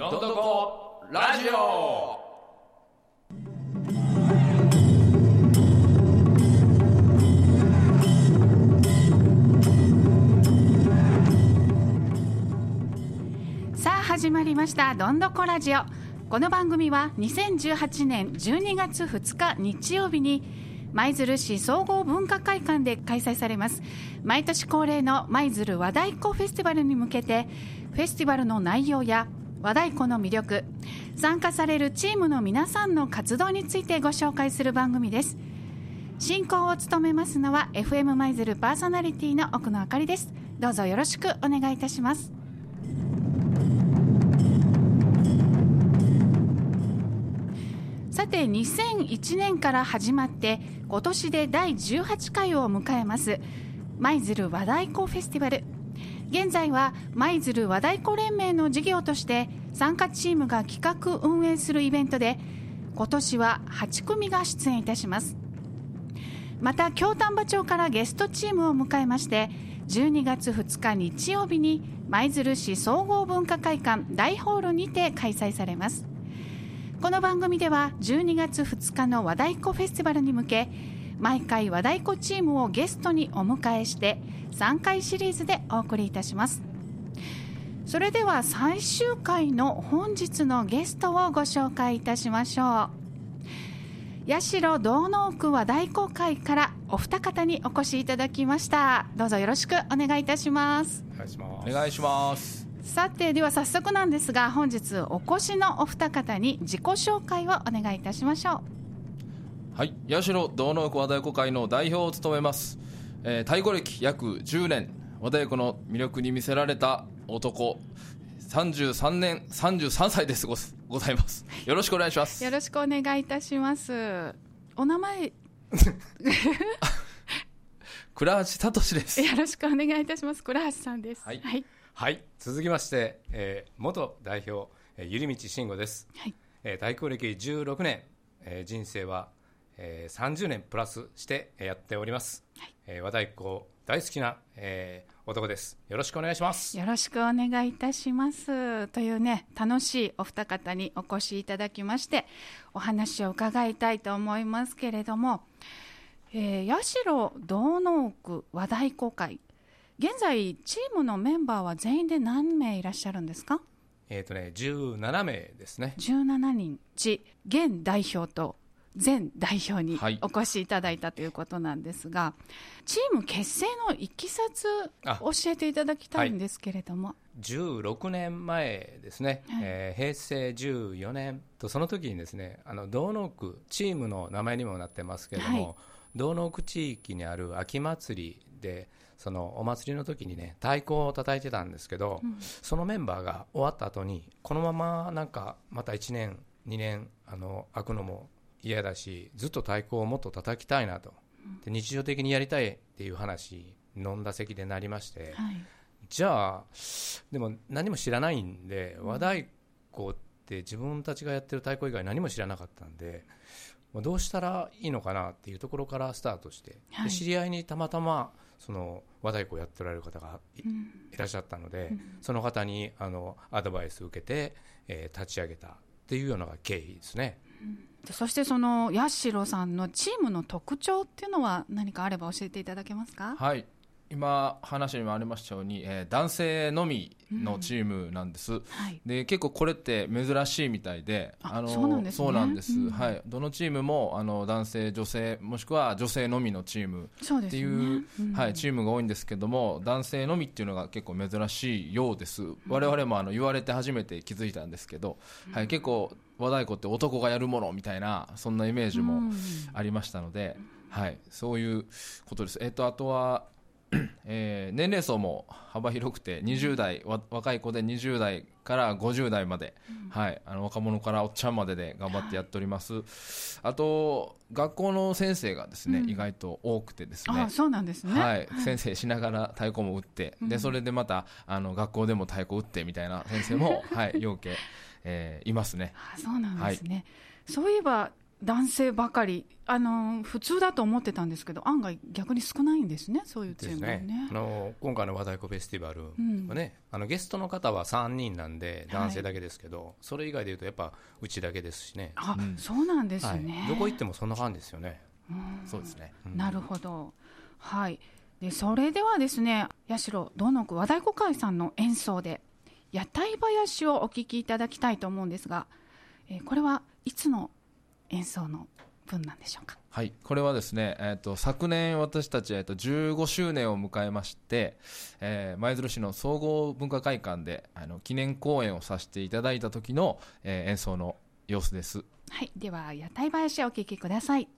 どんどこラジオ。さあ始まりました。どんどこラジオ。この番組は2018年12月2日日曜日に舞鶴市総合文化会館で開催されます。毎年恒例の舞鶴和太鼓フェスティバルに向けてフェスティバルの内容や和太鼓の魅力。参加されるチームの皆さんの活動についてご紹介する番組です。進行を務めますのは FM 舞鶴パーソナリティの奥野あかりです。どうぞよろしくお願いいたします。さて2001年から始まって今年で第18回を迎えます舞鶴和太鼓フェスティバル。現在は舞鶴和太鼓連盟の事業として参加チームが企画運営するイベントで今年は8組が出演いたします。また京丹波町からゲストチームを迎えまして12月2日日曜日に舞鶴市総合文化会館大ホールにて開催されます。この番組では12月2日の和太鼓フェスティバルに向け毎回和太鼓チームをゲストにお迎えして3回シリーズでお送りいたします。それでは最終回の本日のゲストをご紹介いたしましょう。八代道の区和太鼓会からお二方にお越しいただきました。どうぞよろしくお願いいたします。お願いします。お願いします。さてでは早速なんですが本日お越しのお二方に自己紹介をお願いいたしましょはい八代道の和太鼓会の代表を務めます、えー、太鼓歴約10年和太鼓の魅力に魅せられた男。33年33歳ですごございます。よろしくお願いします。うよろしくお願いいたします。お名前。倉橋聡です。よろしくお願いいたします。倉橋さんです。はい。はい、はい続きまして、えー元代表、えー、ゆり道慎吾です、はい。えー、太鼓歴16年、えー人生は、えー、30年プラスしてえーやっております、えー和太鼓大好きな、えー男です。よろしくお願いします。よろしくお願いいたします。というね楽しいお二方にお越しいただきましてお話を伺いたいと思いますけれども、えー、八代道の区和太鼓会。現在チームのメンバーは全員で何名いらっしゃるんですか？えっ、とね17名ですね。17人。ち現代表と前代表にはい。お越しいただいたということなんですが、チーム結成のいきさつあ。教えていただきたいんですけれども、16年前ですね、はい。えー平成14年とその時にですねあの道の区チームの名前にもなってますけれども、はい。道の区地域にある秋祭りでそのお祭りの時にね太鼓を叩いてたんですけど、そのメンバーが終わった後にこのままなんかまた1年2年あの開くのも嫌だしずっと太鼓をもっと叩きたいなと。で日常的にやりたいっていう話飲んだ席でなりまして、はい。じゃあでも何も知らないんで和太鼓って自分たちがやってる太鼓以外何も知らなかったんでどうしたらいいのかなっていうところからスタートして、はい。で知り合いにたまたまその和太鼓をやっておられる方がい,、うん。らっしゃったので、その方にあのアドバイスを受けて、えー立ち上げたっていうような経緯ですね。でそしてその八代さんのチームの特徴っていうのは何かあれば教えていただけますか？はい。今話にもありましたように、えー男性のみのチームなんです、はい。で結構これって珍しいみたいであそうなんですね。そうなんです。うん。はい、どのチームもあの男性女性もしくは女性のみのチームっていうね、うん。はい、チームが多いんですけども男性のみっていうのが結構珍しいようです。我々もあの言われて初めて気づいたんですけど、はい、結構和太鼓って男がやるものみたいなそんなイメージもうん。ありましたので、はい、そういうことです、えっとあとは、えー年齢層も幅広くて20代わ若い子で20代から50代まで、はい、あの若者からおっちゃんまでで頑張ってやっております、あと学校の先生がですね、うん。意外と多くてですね。あそうなんですね、はい、先生しながら太鼓も打って、でそれでまたあの学校でも太鼓打ってみたいな先生も、はい、ようけ、えーいますね。あそうなんですね、そういえば男性ばかりあの普通だと思ってたんですけど案外逆に少ないんですねそういうチームはねね。あの今回の和太鼓フェスティバルはね、うん、あのゲストの方は3人なんで男性だけですけど、はい、それ以外でいうとやっぱうちだけですしね。あ、うん、そうなんですね、はい、どこ行ってもそんな感じですよね、うん、そうですね、なるほど。はい。でそれではですね八代どの区和太鼓会さんの演奏で屋台林をお聴きいただきたいと思うんですが、えー、これはいつの演奏の分なんでしょうか？はい、これはですね、えーと、昨年私たち、えーと、15周年を迎えまして、えー、舞鶴市の総合文化会館であの記念公演をさせていただいた時の、えー、演奏の様子です。はい、では屋台林をお聴きください。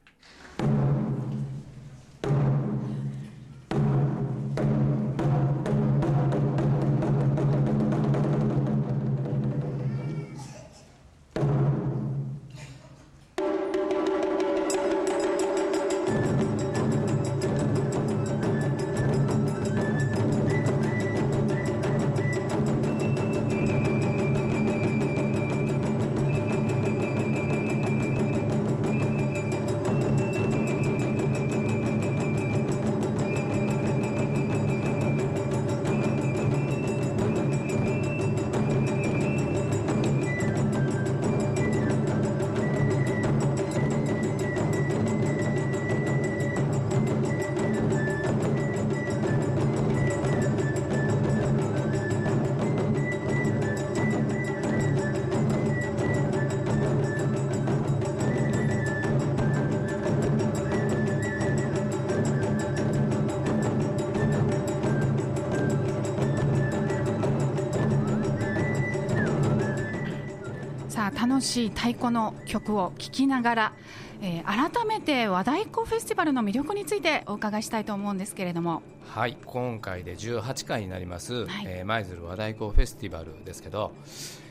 楽しい太鼓の曲を聴きながら、えー、改めて和太鼓フェスティバルの魅力についてお伺いしたいと思うんですけれども。はい今回で18回になります舞、はい、えー、鶴和太鼓フェスティバルですけど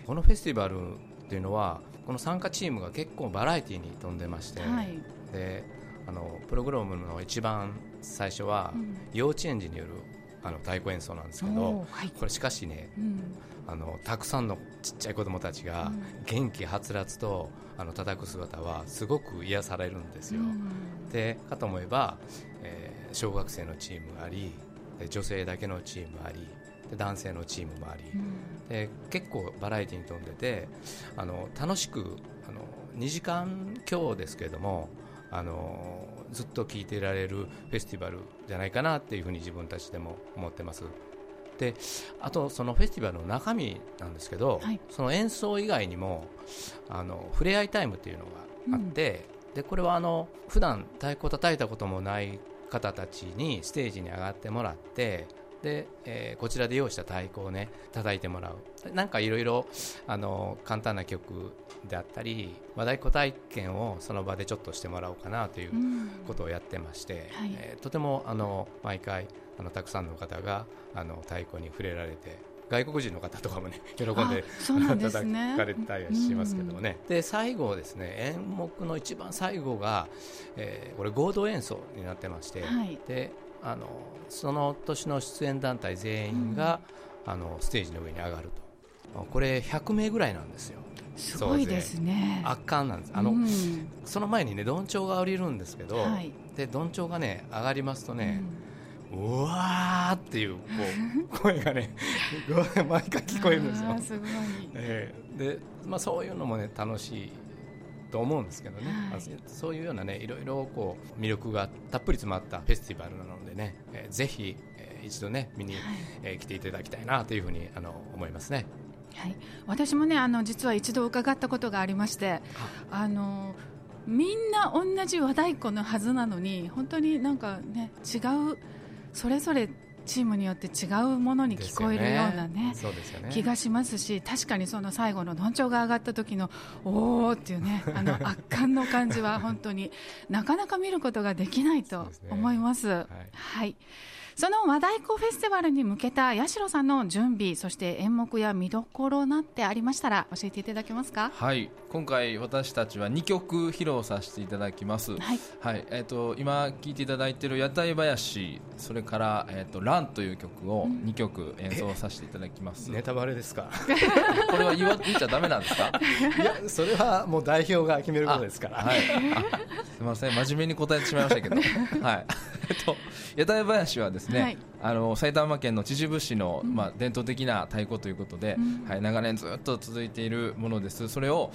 このフェスティバルっていうのはこの参加チームが結構バラエティーに富んでまして、はい、であのプログラムの一番最初は、幼稚園児によるあの太鼓演奏なんですけど、はい、これしかしね、うん、あのたくさんのちっちゃい子供たちが元気はつらつとあの叩く姿はすごく癒されるんですよ。うん、でかと思えば、えー、小学生のチームがあり女性だけのチームありで男性のチームもあり、うん、で結構バラエティーに富んでてあの楽しくあの2時間強ですけれどもあのずっと聴いていられるフェスティバルじゃないかなっていうふうに自分たちでも思ってます。であとそのフェスティバルの中身なんですけど、はい、その演奏以外にもあの触れ合いタイムっていうのがあって、うん、でこれはあの普段太鼓を叩いたこともない方たちにステージに上がってもらってで、えー、こちらで用意した太鼓をね叩いてもらう。なんかいろいろ簡単な曲であったり和太鼓体験をその場でちょっとしてもらおうかなということをやってまして、はい、えー、とてもあの毎回あのたくさんの方があの太鼓に触れられて外国人の方とかもね喜んで叩かれたりしますけどもね、で最後ですね演目の一番最後が、えー、これ合同演奏になってまして、はい、であのその年の出演団体全員が、うん、あのステージの上に上がると。これ100名ぐらいなんですよ。すごいですね。圧巻なんです。あの、うん、その前にねどんちょうが降りるんですけど、はい、でどんちょうがね上がりますとね、うん、うわーっていうこう 声がね 毎回聞こえるんですよ。すごい。えー、でまあ、そういうのもね楽しいと思うんですけどね、はい、そういうようなねいろいろこう魅力がたっぷり詰まったフェスティバルなのでね、えー、ぜひ、えー、一度ね見に、はい、えー、来ていただきたいなというふうにあの思いますね。はい、私もねあの実は一度伺ったことがありましてあのみんな同じ和太鼓のはずなのに本当になんかね違うそれぞれチームによって違うものに聞こえるようなね、ね、気がしますし確かにその最後のどんちょうが上がった時のおおっていうね あの圧巻の感じは本当になかなか見ることができないと思います。すね、はい、はいその和太鼓フェスティバルに向けた八代さんの準備そして演目や見どころなってありましたら教えていただけますか？はい。今回私たちは2曲披露させていただきます。はい。はい。えー、と今聴いていただいている「屋台林」それから「えー、とラン」という曲を2曲演奏させていただきます、ネタバレですか？これは言わ言っちゃダメなんですか？いやそれはもう代表が決めることですから。はい、あすみません、真面目に答えてしまいましたけど、はい、と、屋台林はですね、はい。あの埼玉県の秩父市の、まあ、伝統的な太鼓ということで、うん。はい、長年ずっと続いているものです、それを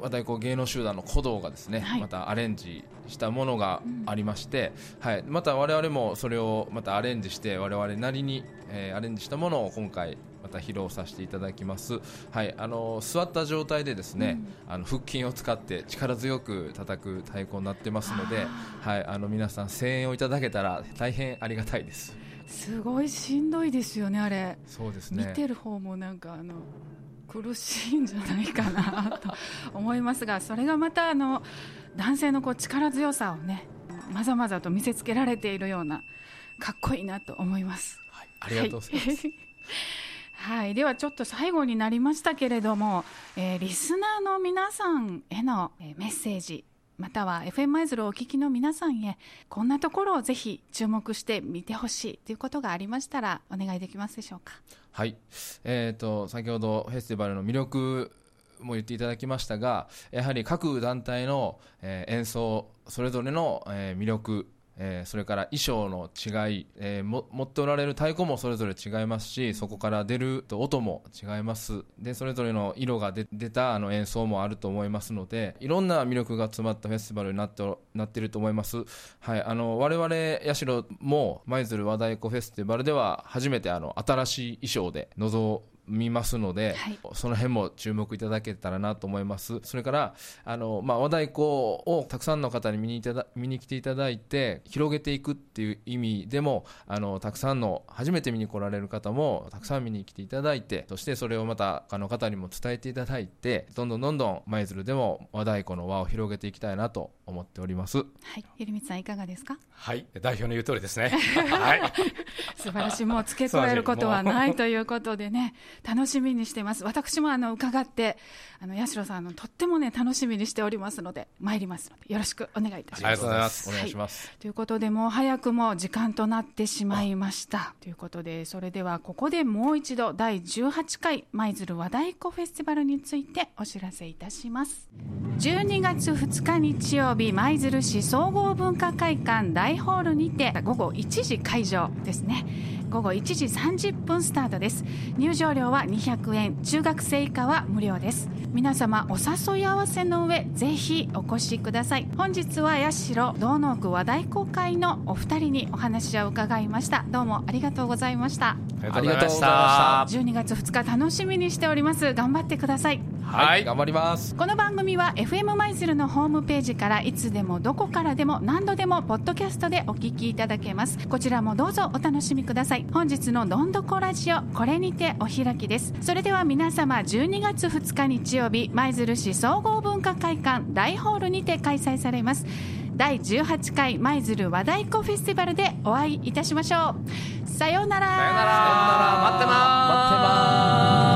和太鼓芸能集団の鼓動がですね、はい。またアレンジしたものがありまして、はい、また我々もそれをまたアレンジして、我々なりに、えーアレンジしたものを今回、また披露させていただきます、はい、あの座った状態でですね、あの腹筋を使って力強く叩く太鼓になってますので、はい、あの皆さん声援をいただけたら大変ありがたいです。すごいしんどいですよねあれそうですね。見てる方もなんかあの苦しいんじゃないかなと思いますが それがまたあの男性のこう力強さをねまざまざと見せつけられているようなかっこいいなと思います。はい、ありがとうございます。はいはい、ではちょっと最後になりましたけれども、えーリスナーの皆さんへの、メッセージまたは FM マイズルをお聞きの皆さんへこんなところをぜひ注目して見てほしいということがありましたらお願いできますでしょうか？はい、えー、と先ほどフェスティバルの魅力も言っていただきましたがやはり各団体の、え演奏それぞれの、え魅力えーそれから衣装の違い、えーも持っておられる太鼓もそれぞれ違いますしそこから出ると音も違います。でそれぞれの色が出たあの演奏もあると思いますのでいろんな魅力が詰まったフェスティバルになってなっていると思います、はい、あの我々社も舞鶴和太鼓フェスティバルでは初めてあの新しい衣装で臨みますので、はい。その辺も注目いただけたらなと思います。それから、あの、まあ、和太鼓をたくさんの方に見にいただ見に来ていただいて、広げていくっていう意味でも、あの、たくさんの、初めて見に来られる方も、たくさん見に来ていただいて、そしてそれをまた他の方にも伝えていただいて、どんどんどんどん舞鶴でも和太鼓の輪を広げていきたいなと思っております。はい、ゆりみつさんいかがですか？はい。代表の言う通りですね。はい。素晴らしい、もう付け加えることはないということでね、楽しみにしてます。私もあの伺って、あの八代さんあのとってもね楽しみにしておりますので、参りますのでよろしくお願いいたします。ありがとうございますお願いします。ということで、もう早くも時間となってしまいました。ということで、それではここでもう一度、第18回舞鶴和太鼓フェスティバルについてお知らせいたします。12月2日日曜日、舞鶴市総合文化会館大ホールにて、午後1時会場ですね。午後1時30分スタートです。入場料は200円。中学生以下は無料です。皆様お誘い合わせの上ぜひお越しください。本日は八代道農区和太鼓会のお二人にお話を伺いました。どうもありがとうございました。ありがとうございまし12月2日楽しみにしております。頑張ってくださいはい。頑張ります。この番組は FM マイズルのホームページからいつでもどこからでも何度でもポッドキャストでお聞きいただけます。こちらもどうぞお楽しみください。本日のどんどこラジオこれにてお開きです。それでは皆様12月2日日曜日舞鶴市総合文化会館大ホールにて開催されます。第18回舞鶴和太鼓フェスティバルでお会いいたしましょう。さようなら。さようなら。待ってます。待ってます。